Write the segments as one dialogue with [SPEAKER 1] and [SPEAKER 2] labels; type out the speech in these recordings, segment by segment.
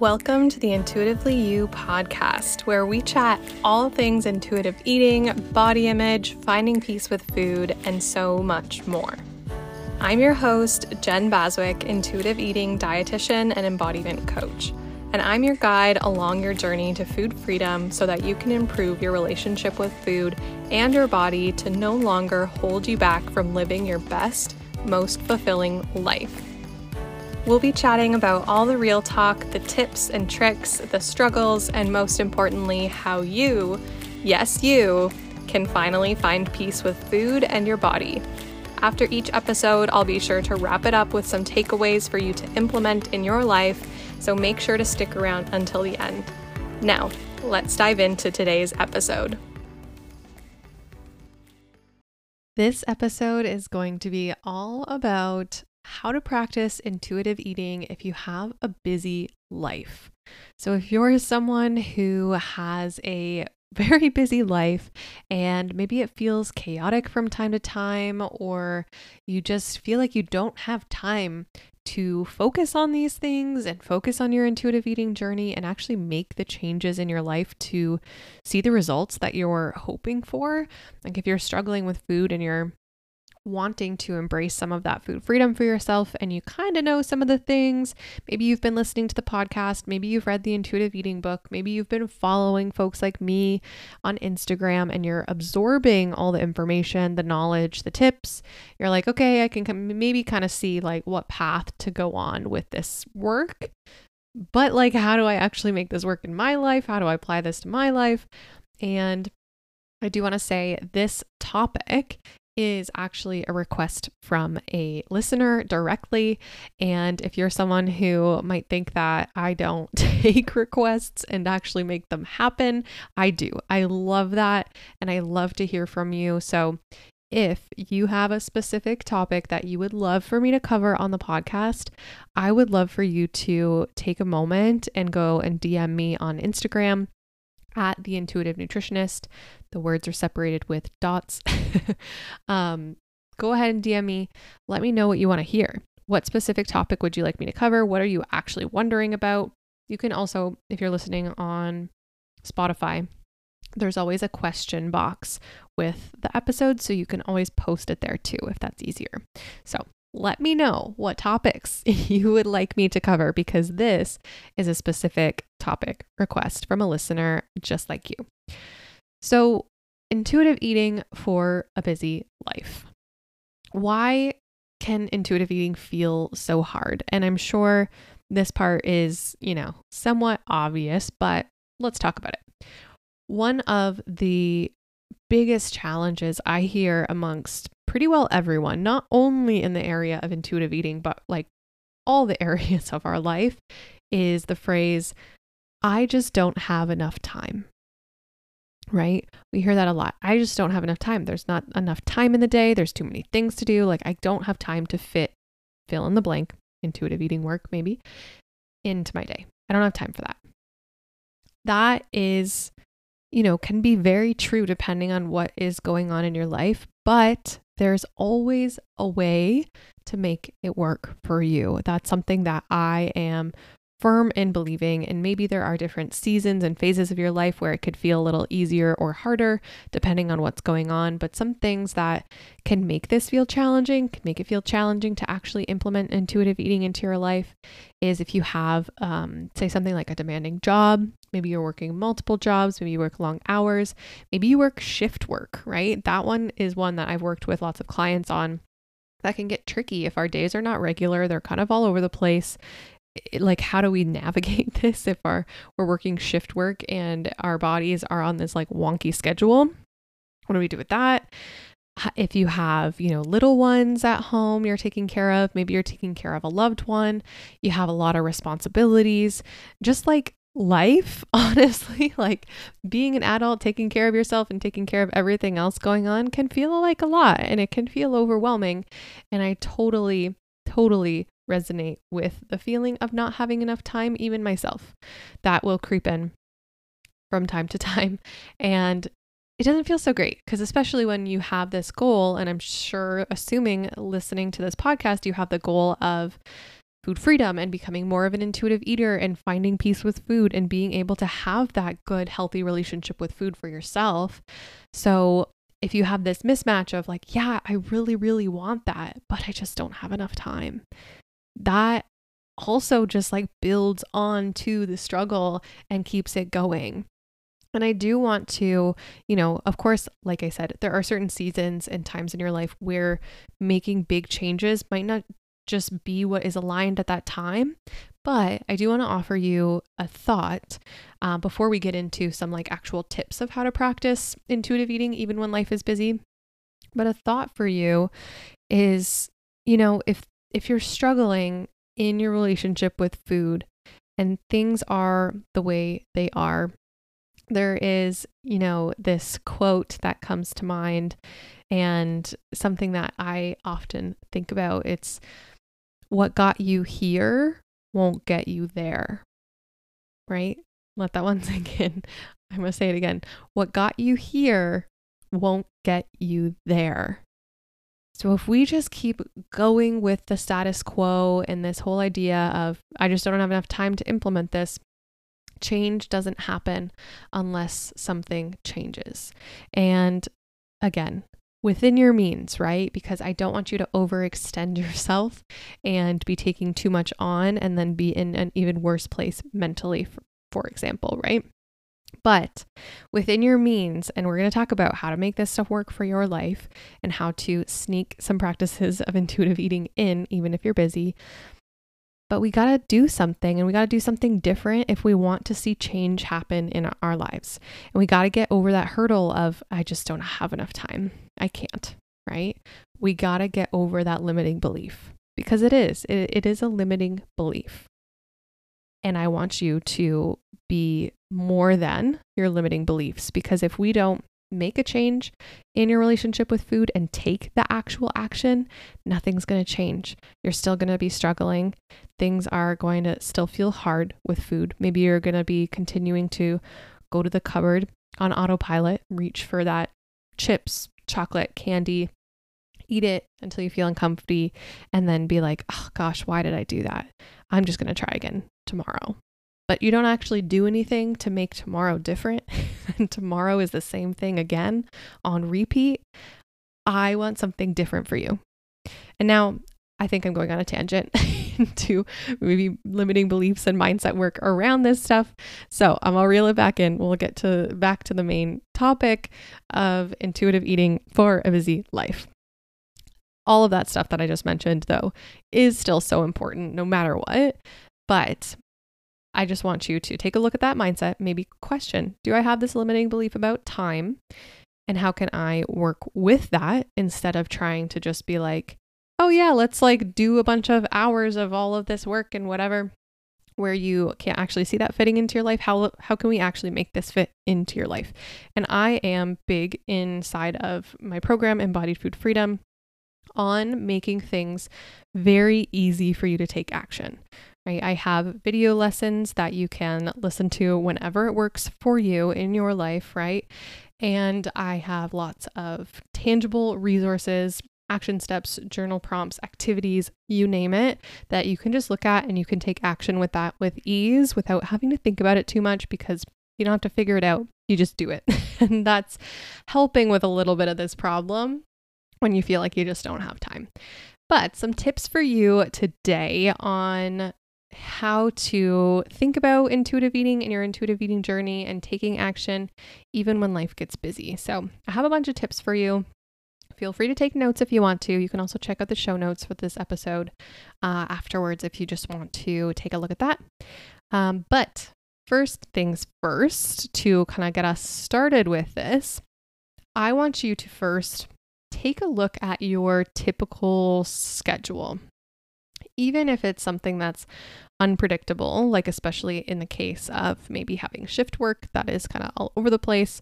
[SPEAKER 1] Welcome to the Intuitively You podcast, where we chat all things intuitive eating, body image, finding peace with food, and so much more. I'm your host, Jen Baswick, intuitive eating dietitian and embodiment coach, and I'm your guide along your journey to food freedom so that you can improve your relationship with food and your body to no longer hold you back from living your best, most fulfilling life. We'll be chatting about all the real talk, the tips and tricks, the struggles, and most importantly, how you, yes, you, can finally find peace with food and your body. After each episode, I'll be sure to wrap it up with some takeaways for you to implement in your life, so make sure to stick around until the end. Now, let's dive into today's episode. This episode is going to be all about how to practice intuitive eating if you have a busy life. So, if you're someone who has a very busy life and maybe it feels chaotic from time to time, or you just feel like you don't have time to focus on these things and focus on your intuitive eating journey and actually make the changes in your life to see the results that you're hoping for. Like if you're struggling with food and you're wanting to embrace some of that food freedom for yourself and you kind of know some of the things. Maybe you've been listening to the podcast, maybe you've read the intuitive eating book, maybe you've been following folks like me on Instagram and you're absorbing all the information, the knowledge, the tips. You're like, okay, I can maybe kind of see like what path to go on with this work. But like, how do I actually make this work in my life? How do I apply this to my life? And I do want to say this topic is actually a request from a listener directly. And if you're someone who might think that I don't take requests and actually make them happen, I do. I love that. And I love to hear from you. So if you have a specific topic that you would love for me to cover on the podcast, I would love for you to take a moment and go and DM me on Instagram at the intuitive nutritionist. The words are separated with dots. um, go ahead and DM me. Let me know what you want to hear. What specific topic would you like me to cover? What are you actually wondering about? You can also, if you're listening on Spotify, there's always a question box with the episode, so you can always post it there too if that's easier. So let me know what topics you would like me to cover because this is a specific topic request from a listener just like you. So, intuitive eating for a busy life. Why can intuitive eating feel so hard? And I'm sure this part is, you know, somewhat obvious, but let's talk about it. One of the biggest challenges I hear amongst pretty well everyone, not only in the area of intuitive eating, but like all the areas of our life, is the phrase, I just don't have enough time. Right? We hear that a lot. I just don't have enough time. There's not enough time in the day. There's too many things to do. Like, I don't have time to fit, fill in the blank, intuitive eating work, maybe, into my day. I don't have time for that. That is, you know, can be very true depending on what is going on in your life. But there's always a way to make it work for you. That's something that I am firm in believing. And maybe there are different seasons and phases of your life where it could feel a little easier or harder depending on what's going on. But some things that can make this feel challenging, can make it feel challenging to actually implement intuitive eating into your life is if you have, um, say, something like a demanding job. Maybe you're working multiple jobs, maybe you work long hours, maybe you work shift work, right? That one is one that I've worked with lots of clients on that can get tricky if our days are not regular. They're kind of all over the place like how do we navigate this if our we're working shift work and our bodies are on this like wonky schedule? What do we do with that? If you have you know little ones at home you're taking care of maybe you're taking care of a loved one you have a lot of responsibilities. Just like life honestly like being an adult taking care of yourself and taking care of everything else going on can feel like a lot and it can feel overwhelming. And i totally totally resonate with the feeling of not having enough time, even myself. That will creep in from time to time. And it doesn't feel so great because, especially when you have this goal, and I'm sure, assuming listening to this podcast, you have the goal of food freedom and becoming more of an intuitive eater and finding peace with food and being able to have that good, healthy relationship with food for yourself. So, if you have this mismatch of like, yeah, I really, really want that, but I just don't have enough time, that also just like builds on to the struggle and keeps it going. And I do want to, you know, of course, like I said, there are certain seasons and times in your life where making big changes might not just be what is aligned at that time. But I do want to offer you a thought uh, before we get into some like actual tips of how to practice intuitive eating, even when life is busy. But a thought for you is, you know, if if you're struggling in your relationship with food and things are the way they are, there is, you know, this quote that comes to mind and something that I often think about. It's what got you here won't get you there. Right? Let that one sink in. I'm going to say it again. What got you here won't get you there. So if we just keep going with the status quo and this whole idea of, I just don't have enough time to implement this, change doesn't happen unless something changes. And again, within your means, right? Because I don't want you to overextend yourself and be taking too much on and then be in an even worse place mentally, for, for example, right? But within your means, and we're going to talk about how to make this stuff work for your life and how to sneak some practices of intuitive eating in, even if you're busy. But we got to do something and we got to do something different if we want to see change happen in our lives. And we got to get over that hurdle of, I just don't have enough time. I can't, right? We got to get over that limiting belief because it is, it, it is a limiting belief. And I want you to be more than your limiting beliefs because if we don't make a change in your relationship with food and take the actual action, nothing's going to change. You're still going to be struggling. Things are going to still feel hard with food. Maybe you're going to be continuing to go to the cupboard on autopilot, reach for that chips, chocolate, candy, eat it until you feel uncomfortable, and then be like, oh gosh, why did I do that? I'm just going to try again tomorrow but you don't actually do anything to make tomorrow different, and tomorrow is the same thing again on repeat, I want something different for you. And now I think I'm going on a tangent into maybe limiting beliefs and mindset work around this stuff. So I'm gonna reel it back in. We'll get to back to the main topic of intuitive eating for a busy life. All of that stuff that I just mentioned, though, is still so important no matter what. But I just want you to take a look at that mindset, maybe question Do I have this limiting belief about time? And how can I work with that instead of trying to just be like, oh, yeah, let's like do a bunch of hours of all of this work and whatever, where you can't actually see that fitting into your life? How, how can we actually make this fit into your life? And I am big inside of my program, Embodied Food Freedom, on making things very easy for you to take action right? I have video lessons that you can listen to whenever it works for you in your life, right? And I have lots of tangible resources, action steps, journal prompts, activities, you name it, that you can just look at and you can take action with that with ease without having to think about it too much because you don't have to figure it out. You just do it. and that's helping with a little bit of this problem when you feel like you just don't have time. But some tips for you today on how to think about intuitive eating and your intuitive eating journey and taking action even when life gets busy. So, I have a bunch of tips for you. Feel free to take notes if you want to. You can also check out the show notes for this episode uh, afterwards if you just want to take a look at that. Um, but first things first, to kind of get us started with this, I want you to first take a look at your typical schedule even if it's something that's unpredictable, like especially in the case of maybe having shift work that is kind of all over the place,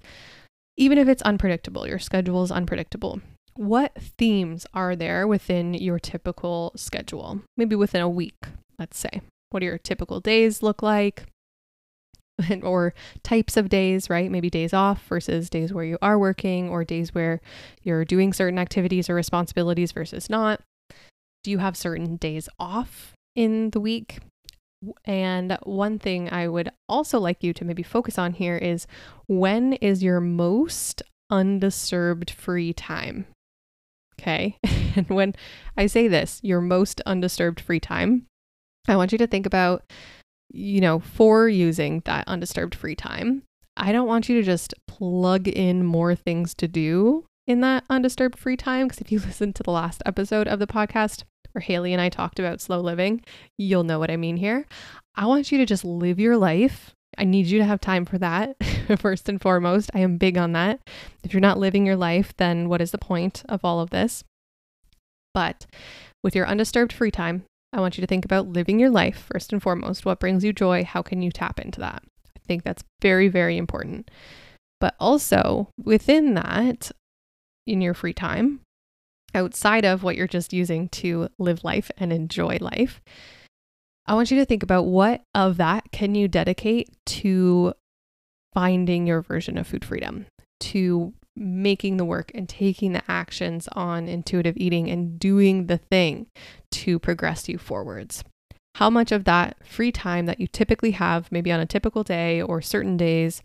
[SPEAKER 1] even if it's unpredictable, your schedule is unpredictable. What themes are there within your typical schedule? Maybe within a week, let's say. What do your typical days look like? or types of days, right? Maybe days off versus days where you are working, or days where you're doing certain activities or responsibilities versus not. Do you have certain days off in the week. And one thing I would also like you to maybe focus on here is when is your most undisturbed free time? Okay. and when I say this, your most undisturbed free time, I want you to think about, you know, for using that undisturbed free time, I don't want you to just plug in more things to do in that undisturbed free time. Because if you listen to the last episode of the podcast where Haley and I talked about slow living, you'll know what I mean here. I want you to just live your life. I need you to have time for that, first and foremost. I am big on that. If you're not living your life, then what is the point of all of this? But with your undisturbed free time, I want you to think about living your life first and foremost. What brings you joy? How can you tap into that? I think that's very, very important. But also within that, in your free time, outside of what you're just using to live life and enjoy life, I want you to think about what of that can you dedicate to finding your version of food freedom, to making the work and taking the actions on intuitive eating and doing the thing to progress you forwards. How much of that free time that you typically have, maybe on a typical day or certain days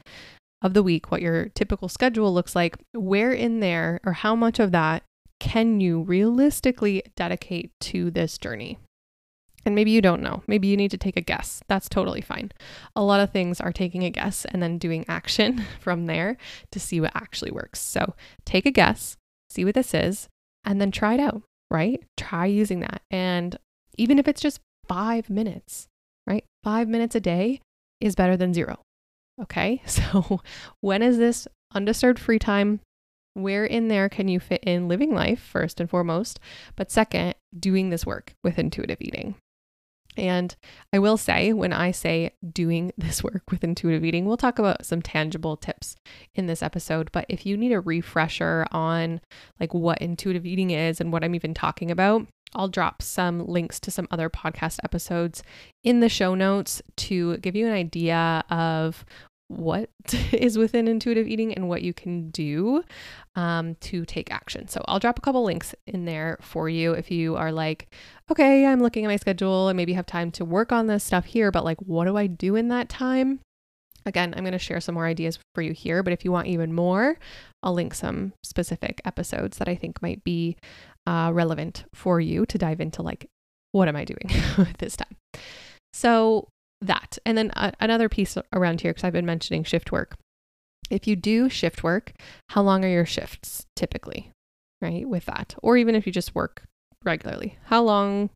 [SPEAKER 1] of the week, what your typical schedule looks like, where in there or how much of that can you realistically dedicate to this journey? And maybe you don't know. Maybe you need to take a guess. That's totally fine. A lot of things are taking a guess and then doing action from there to see what actually works. So take a guess, see what this is, and then try it out, right? Try using that. And even if it's just five minutes, right? Five minutes a day is better than zero. Okay. So when is this undisturbed free time? Where in there can you fit in living life, first and foremost? But second, doing this work with intuitive eating. And I will say, when I say doing this work with intuitive eating, we'll talk about some tangible tips in this episode. But if you need a refresher on like what intuitive eating is and what I'm even talking about, I'll drop some links to some other podcast episodes in the show notes to give you an idea of what is within intuitive eating and what you can do um, to take action. So I'll drop a couple links in there for you if you are like, okay, I'm looking at my schedule and maybe have time to work on this stuff here, but like, what do I do in that time? Again, I'm going to share some more ideas for you here, but if you want even more, I'll link some specific episodes that I think might be uh, relevant for you to dive into like, what am I doing this time? So, that. And then uh, another piece around here, because I've been mentioning shift work. If you do shift work, how long are your shifts typically, right? With that, or even if you just work regularly, how long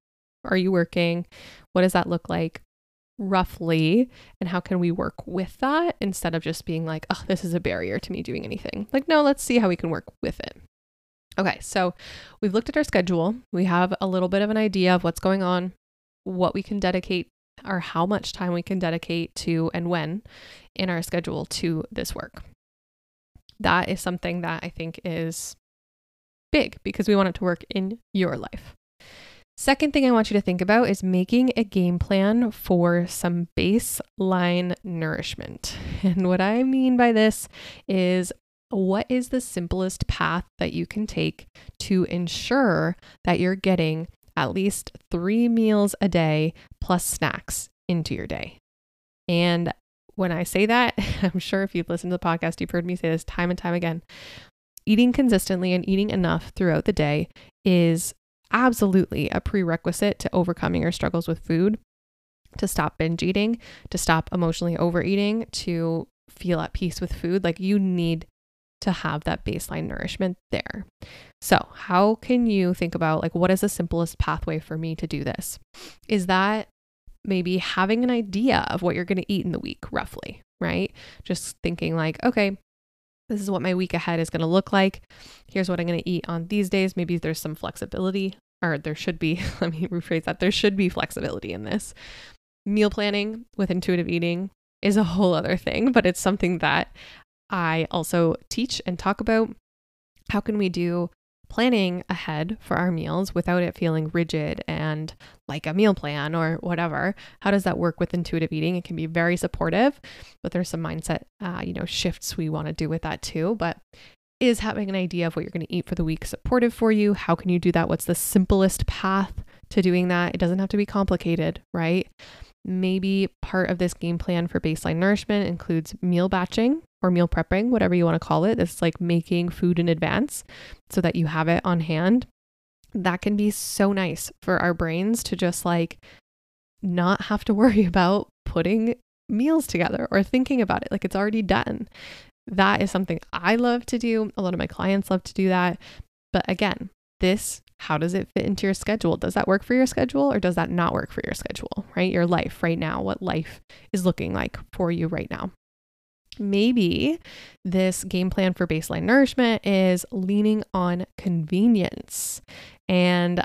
[SPEAKER 1] are you working? What does that look like roughly? And how can we work with that instead of just being like, oh, this is a barrier to me doing anything? Like, no, let's see how we can work with it. Okay, so we've looked at our schedule. We have a little bit of an idea of what's going on, what we can dedicate or how much time we can dedicate to and when in our schedule to this work. That is something that I think is big because we want it to work in your life. Second thing I want you to think about is making a game plan for some baseline nourishment. And what I mean by this is what is the simplest path that you can take to ensure that you're getting at least three meals a day plus snacks into your day. And when I say that, I'm sure if you've listened to the podcast, you've heard me say this time and time again. Eating consistently and eating enough throughout the day is absolutely a prerequisite to overcoming your struggles with food, to stop binge eating, to stop emotionally overeating, to feel at peace with food. Like you need to have that baseline nourishment there. So, how can you think about like what is the simplest pathway for me to do this? Is that maybe having an idea of what you're going to eat in the week roughly, right? Just thinking like, okay, this is what my week ahead is going to look like. Here's what I'm going to eat on these days. Maybe there's some flexibility or there should be, let me rephrase that. There should be flexibility in this. Meal planning with intuitive eating is a whole other thing, but it's something that I also teach and talk about how can we do planning ahead for our meals without it feeling rigid and like a meal plan or whatever. How does that work with intuitive eating? It can be very supportive, but there's some mindset, uh, you know, shifts we want to do with that too. But is having an idea of what you're going to eat for the week supportive for you? How can you do that? What's the simplest path to doing that. It doesn't have to be complicated, right? Maybe part of this game plan for baseline nourishment includes meal batching or meal prepping, whatever you want to call it. It's like making food in advance so that you have it on hand. That can be so nice for our brains to just like not have to worry about putting meals together or thinking about it like it's already done. That is something I love to do. A lot of my clients love to do that. But again, this, how does it fit into your schedule? Does that work for your schedule or does that not work for your schedule, right? Your life right now, what life is looking like for you right now. Maybe this game plan for baseline nourishment is leaning on convenience. And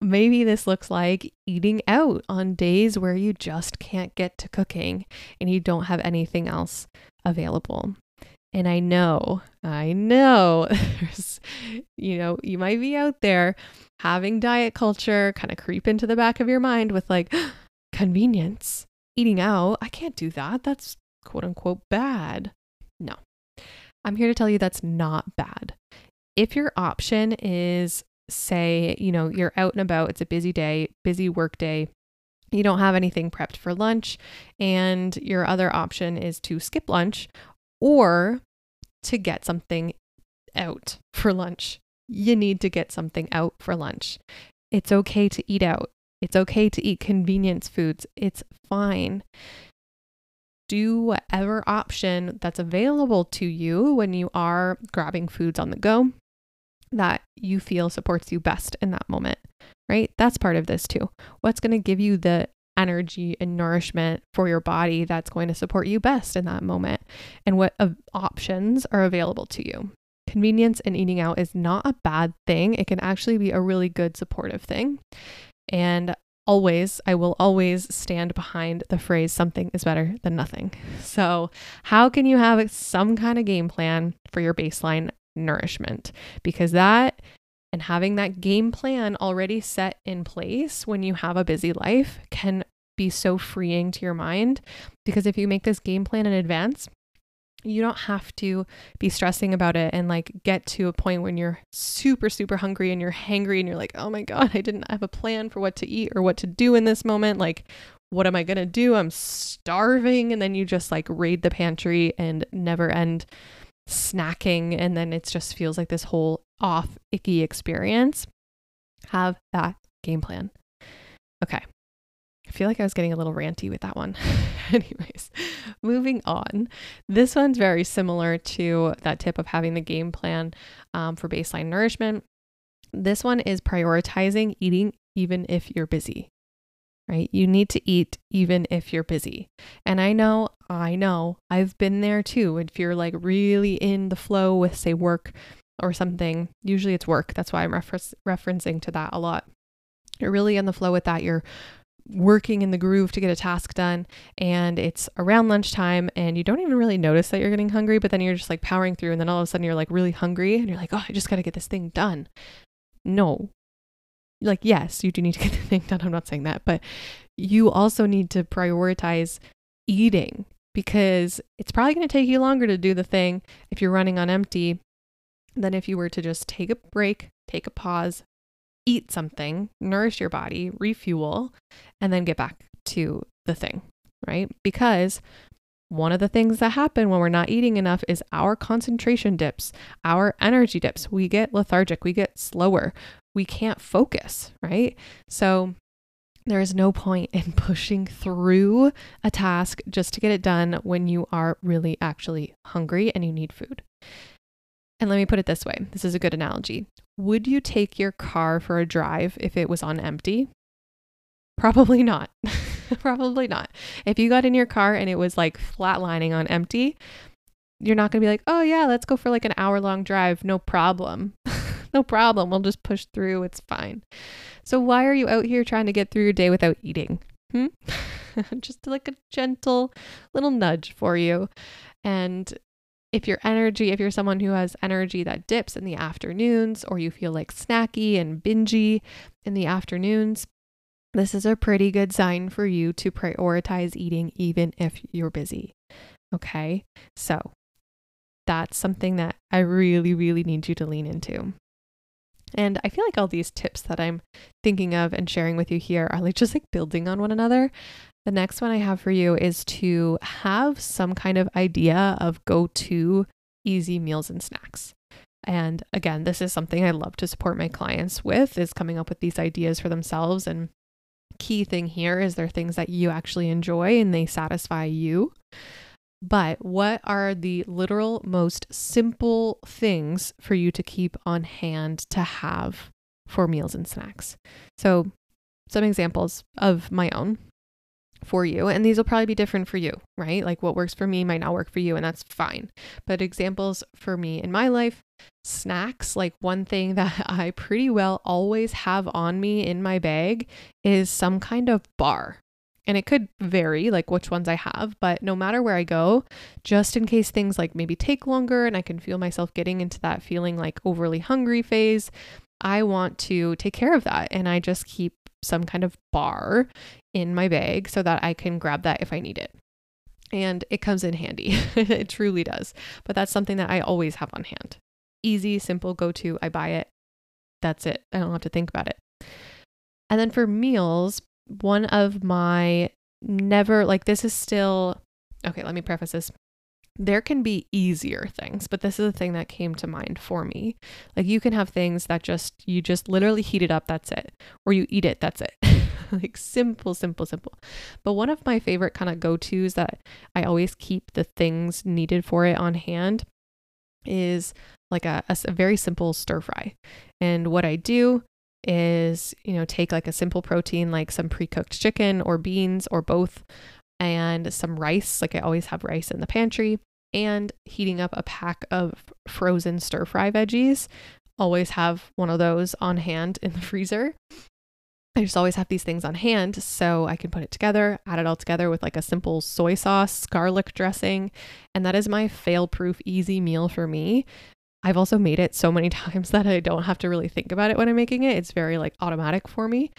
[SPEAKER 1] maybe this looks like eating out on days where you just can't get to cooking and you don't have anything else available. And I know, I know you know, you might be out there having diet culture kind of creep into the back of your mind with like convenience, eating out. I can't do that. That's quote unquote bad. No, I'm here to tell you that's not bad. If your option is, say, you know, you're out and about, it's a busy day, busy work day, you don't have anything prepped for lunch, and your other option is to skip lunch or to get something out for lunch. You need to get something out for lunch. It's okay to eat out. It's okay to eat convenience foods. It's fine. Do whatever option that's available to you when you are grabbing foods on the go that you feel supports you best in that moment, right? That's part of this too. What's going to give you the energy and nourishment for your body that's going to support you best in that moment and what options are available to you. Convenience and eating out is not a bad thing. It can actually be a really good supportive thing. And always, I will always stand behind the phrase something is better than nothing. So, how can you have some kind of game plan for your baseline nourishment? Because that and having that game plan already set in place when you have a busy life can be so freeing to your mind. Because if you make this game plan in advance, you don't have to be stressing about it and like get to a point when you're super, super hungry and you're hangry and you're like, oh my God, I didn't have a plan for what to eat or what to do in this moment. Like, what am I going to do? I'm starving. And then you just like raid the pantry and never end snacking and then it just feels like this whole off icky experience have that game plan okay i feel like i was getting a little ranty with that one anyways moving on this one's very similar to that tip of having the game plan um, for baseline nourishment this one is prioritizing eating even if you're busy right? You need to eat even if you're busy. And I know, I know, I've been there too. If you're like really in the flow with, say, work or something, usually it's work. That's why I'm refer- referencing to that a lot. You're really in the flow with that. You're working in the groove to get a task done and it's around lunchtime and you don't even really notice that you're getting hungry but then you're just like powering through and then all of a sudden you're like really hungry and you're like oh I just got to get this thing done. No, like yes you do need to get the thing done i'm not saying that but you also need to prioritize eating because it's probably going to take you longer to do the thing if you're running on empty than if you were to just take a break take a pause eat something nourish your body refuel and then get back to the thing right because one of the things that happen when we're not eating enough is our concentration dips, our energy dips. We get lethargic, we get slower, we can't focus, right? So there is no point in pushing through a task just to get it done when you are really actually hungry and you need food. And let me put it this way this is a good analogy. Would you take your car for a drive if it was on empty? Probably not. Probably not. If you got in your car and it was like flatlining on empty, you're not going to be like, oh, yeah, let's go for like an hour long drive. No problem. no problem. We'll just push through. It's fine. So, why are you out here trying to get through your day without eating? Hmm? just like a gentle little nudge for you. And if your energy, if you're someone who has energy that dips in the afternoons, or you feel like snacky and bingy in the afternoons, this is a pretty good sign for you to prioritize eating even if you're busy. Okay. So that's something that I really, really need you to lean into. And I feel like all these tips that I'm thinking of and sharing with you here are like just like building on one another. The next one I have for you is to have some kind of idea of go to easy meals and snacks. And again, this is something I love to support my clients with is coming up with these ideas for themselves and key thing here is they're things that you actually enjoy and they satisfy you. But what are the literal most simple things for you to keep on hand to have for meals and snacks? So, some examples of my own for you. And these will probably be different for you, right? Like what works for me might not work for you, and that's fine. But examples for me in my life snacks, like one thing that I pretty well always have on me in my bag is some kind of bar. And it could vary, like which ones I have, but no matter where I go, just in case things like maybe take longer and I can feel myself getting into that feeling like overly hungry phase, I want to take care of that. And I just keep some kind of bar in my bag so that I can grab that if I need it. And it comes in handy. it truly does. But that's something that I always have on hand. Easy, simple, go to. I buy it. That's it. I don't have to think about it. And then for meals, one of my never, like, this is still, okay, let me preface this there can be easier things, but this is the thing that came to mind for me. Like you can have things that just you just literally heat it up, that's it. Or you eat it, that's it. like simple, simple, simple. But one of my favorite kind of go-tos that I always keep the things needed for it on hand is like a, a, a very simple stir fry. And what I do is, you know, take like a simple protein like some pre-cooked chicken or beans or both and some rice. Like I always have rice in the pantry and heating up a pack of frozen stir fry veggies. Always have one of those on hand in the freezer. I just always have these things on hand so I can put it together, add it all together with like a simple soy sauce, garlic dressing, and that is my fail proof easy meal for me. I've also made it so many times that I don't have to really think about it when I'm making it. It's very like automatic for me.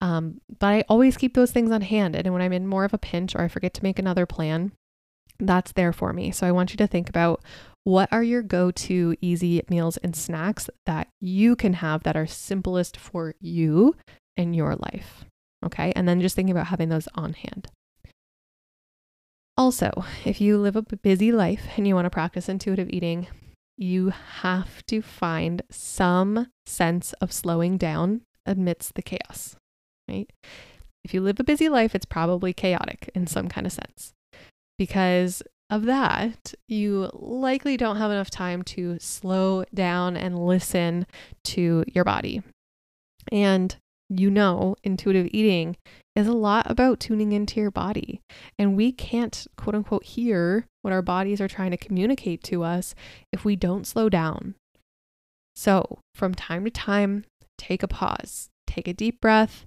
[SPEAKER 1] Um, but I always keep those things on hand. And when I'm in more of a pinch or I forget to make another plan, that's there for me. So I want you to think about what are your go to easy meals and snacks that you can have that are simplest for you in your life. Okay. And then just thinking about having those on hand. Also, if you live a busy life and you want to practice intuitive eating, you have to find some sense of slowing down amidst the chaos right? If you live a busy life, it's probably chaotic in some kind of sense. Because of that, you likely don't have enough time to slow down and listen to your body. And you know, intuitive eating is a lot about tuning into your body. And we can't, quote unquote, hear what our bodies are trying to communicate to us if we don't slow down. So, from time to time, take a pause, take a deep breath,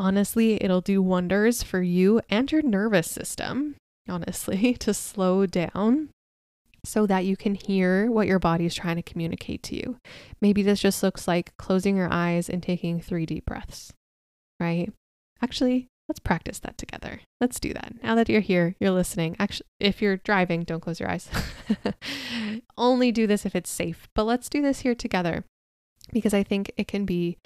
[SPEAKER 1] honestly, it'll do wonders for you and your nervous system, honestly, to slow down so that you can hear what your body is trying to communicate to you. Maybe this just looks like closing your eyes and taking three deep breaths, right? Actually, let's practice that together. Let's do that. Now that you're here, you're listening. Actually, if you're driving, don't close your eyes. Only do this if it's safe, but let's do this here together because I think it can be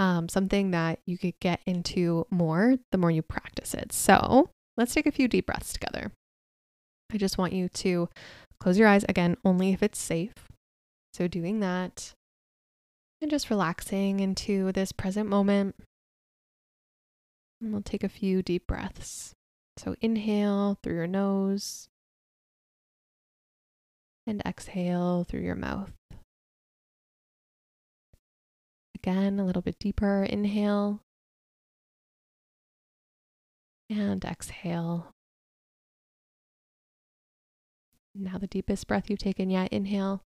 [SPEAKER 1] um, something that you could get into more the more you practice it. So let's take a few deep breaths together. I just want you to close your eyes again, only if it's safe. So doing that and just relaxing into this present moment. And we'll take a few deep breaths. So inhale through your nose and exhale through your mouth. Again, a little bit deeper. Inhale and exhale. Now, the deepest breath you've taken yet. Inhale.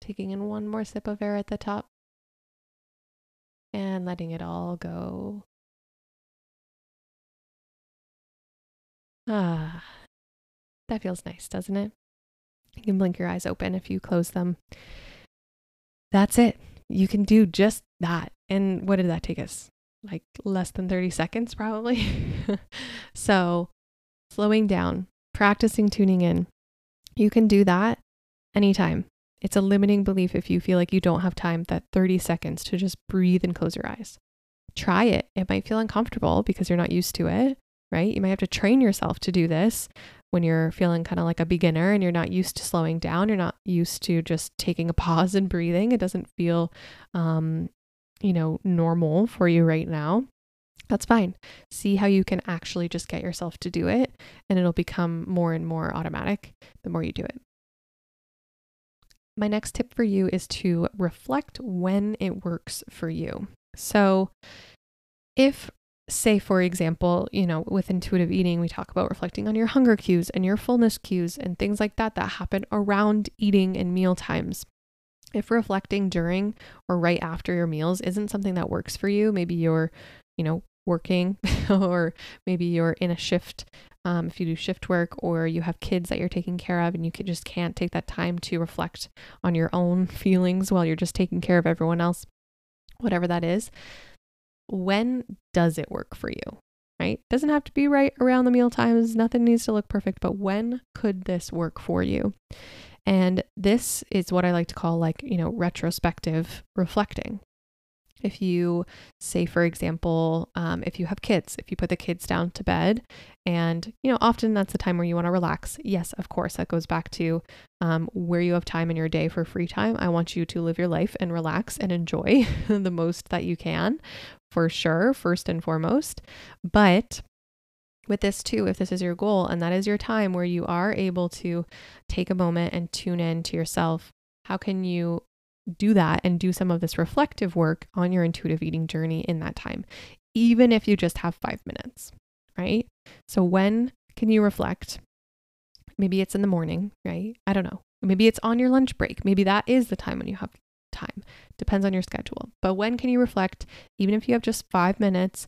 [SPEAKER 1] Taking in one more sip of air at the top and letting it all go. Ah, that feels nice, doesn't it? You can blink your eyes open if you close them. That's it. You can do just that. And what did that take us? Like less than 30 seconds, probably. so, slowing down, practicing tuning in. You can do that anytime. It's a limiting belief if you feel like you don't have time, that 30 seconds to just breathe and close your eyes. Try it. It might feel uncomfortable because you're not used to it, right? You might have to train yourself to do this when you're feeling kind of like a beginner and you're not used to slowing down. You're not used to just taking a pause and breathing. It doesn't feel, um, you know, normal for you right now. That's fine. See how you can actually just get yourself to do it, and it'll become more and more automatic the more you do it. My next tip for you is to reflect when it works for you. So, if say for example you know with intuitive eating we talk about reflecting on your hunger cues and your fullness cues and things like that that happen around eating and meal times. If reflecting during or right after your meals isn't something that works for you maybe you're you know working or maybe you're in a shift um, if you do shift work or you have kids that you're taking care of and you just can't take that time to reflect on your own feelings while you're just taking care of everyone else whatever that is when does it work for you? Right? Doesn't have to be right around the meal times. Nothing needs to look perfect, but when could this work for you? And this is what I like to call like, you know, retrospective reflecting. If you say, for example, um, if you have kids, if you put the kids down to bed, and you know, often that's the time where you want to relax. Yes, of course, that goes back to um, where you have time in your day for free time. I want you to live your life and relax and enjoy the most that you can, for sure, first and foremost. But with this too, if this is your goal and that is your time where you are able to take a moment and tune in to yourself, how can you do that and do some of this reflective work on your intuitive eating journey in that time, even if you just have five minutes, right? So, when can you reflect? Maybe it's in the morning, right? I don't know. Maybe it's on your lunch break. Maybe that is the time when you have time. Depends on your schedule. But when can you reflect, even if you have just five minutes,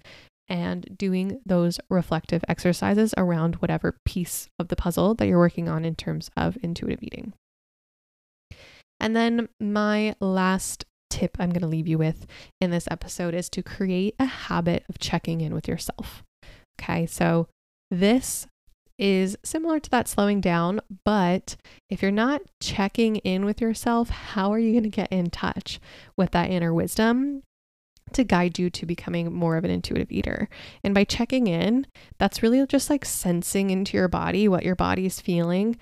[SPEAKER 1] and doing those reflective exercises around whatever piece of the puzzle that you're working on in terms of intuitive eating? And then my last tip I'm going to leave you with in this episode is to create a habit of checking in with yourself. Okay, so this is similar to that slowing down, but if you're not checking in with yourself, how are you going to get in touch with that inner wisdom to guide you to becoming more of an intuitive eater. And by checking in, that's really just like sensing into your body what your body is feeling,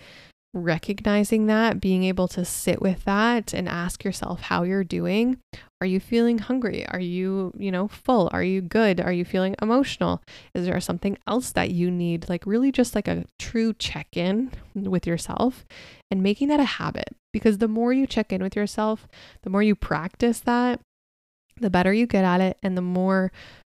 [SPEAKER 1] recognizing that, being able to sit with that and ask yourself how you're doing. Are you feeling hungry? Are you, you know, full? Are you good? Are you feeling emotional? Is there something else that you need? Like, really, just like a true check in with yourself and making that a habit. Because the more you check in with yourself, the more you practice that, the better you get at it and the more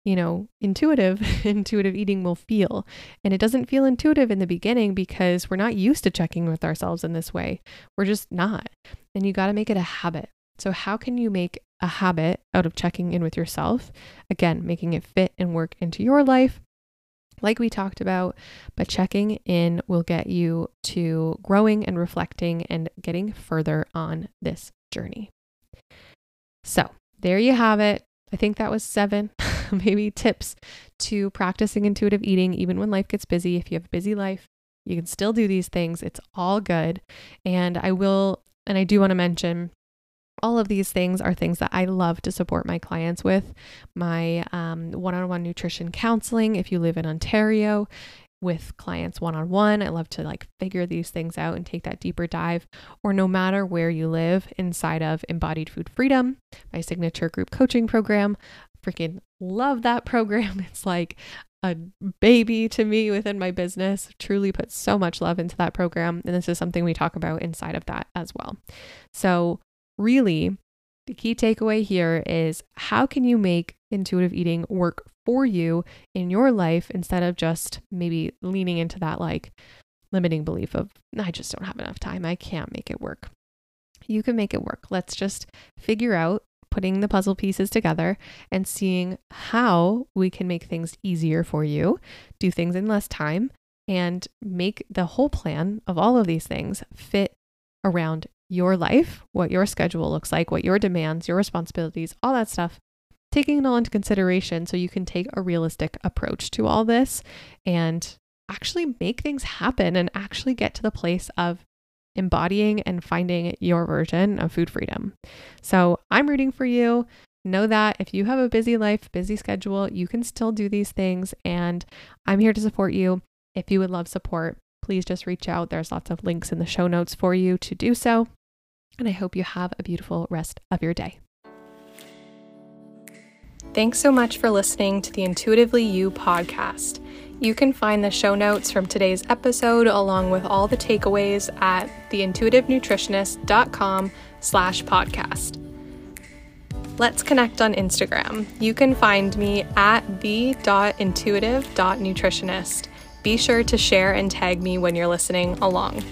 [SPEAKER 1] you know, intuitive, intuitive eating will feel. And it doesn't feel intuitive in the beginning because we're not used to checking with ourselves in this way. We're just not. And you got to make it a habit. So, how can you make a habit out of checking in with yourself? Again, making it fit and work into your life, like we talked about, but checking in will get you to growing and reflecting and getting further on this journey. So, there you have it. I think that was seven, maybe tips to practicing intuitive eating, even when life gets busy. If you have a busy life, you can still do these things. It's all good. And I will, and I do want to mention all of these things are things that I love to support my clients with. My one on one nutrition counseling, if you live in Ontario, with clients one on one. I love to like figure these things out and take that deeper dive. Or no matter where you live inside of Embodied Food Freedom, my signature group coaching program. Freaking love that program. It's like a baby to me within my business. Truly put so much love into that program. And this is something we talk about inside of that as well. So, really, the key takeaway here is how can you make intuitive eating work for you in your life instead of just maybe leaning into that like limiting belief of, I just don't have enough time. I can't make it work. You can make it work. Let's just figure out putting the puzzle pieces together and seeing how we can make things easier for you, do things in less time, and make the whole plan of all of these things fit around your life, what your schedule looks like, what your demands, your responsibilities, all that stuff, taking it all into consideration so you can take a realistic approach to all this and actually make things happen and actually get to the place of embodying and finding your version of food freedom. So I'm rooting for you. Know that if you have a busy life, busy schedule, you can still do these things. And I'm here to support you. If you would love support, please just reach out. There's lots of links in the show notes for you to do so. And I hope you have a beautiful rest of your day. Thanks so much for listening to the Intuitively You podcast. You can find the show notes from today's episode along with all the takeaways at theintuitivenutritionist.com slash podcast. Let's connect on Instagram. You can find me at the.intuitive.nutritionist. Be sure to share and tag me when you're listening along.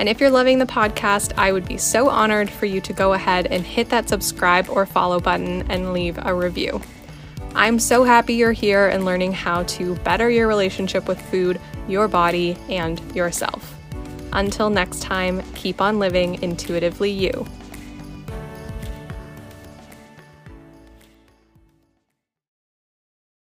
[SPEAKER 1] And if you're loving the podcast, I would be so honored for you to go ahead and hit that subscribe or follow button and leave a review. I'm so happy you're here and learning how to better your relationship with food, your body, and yourself. Until next time, keep on living intuitively you.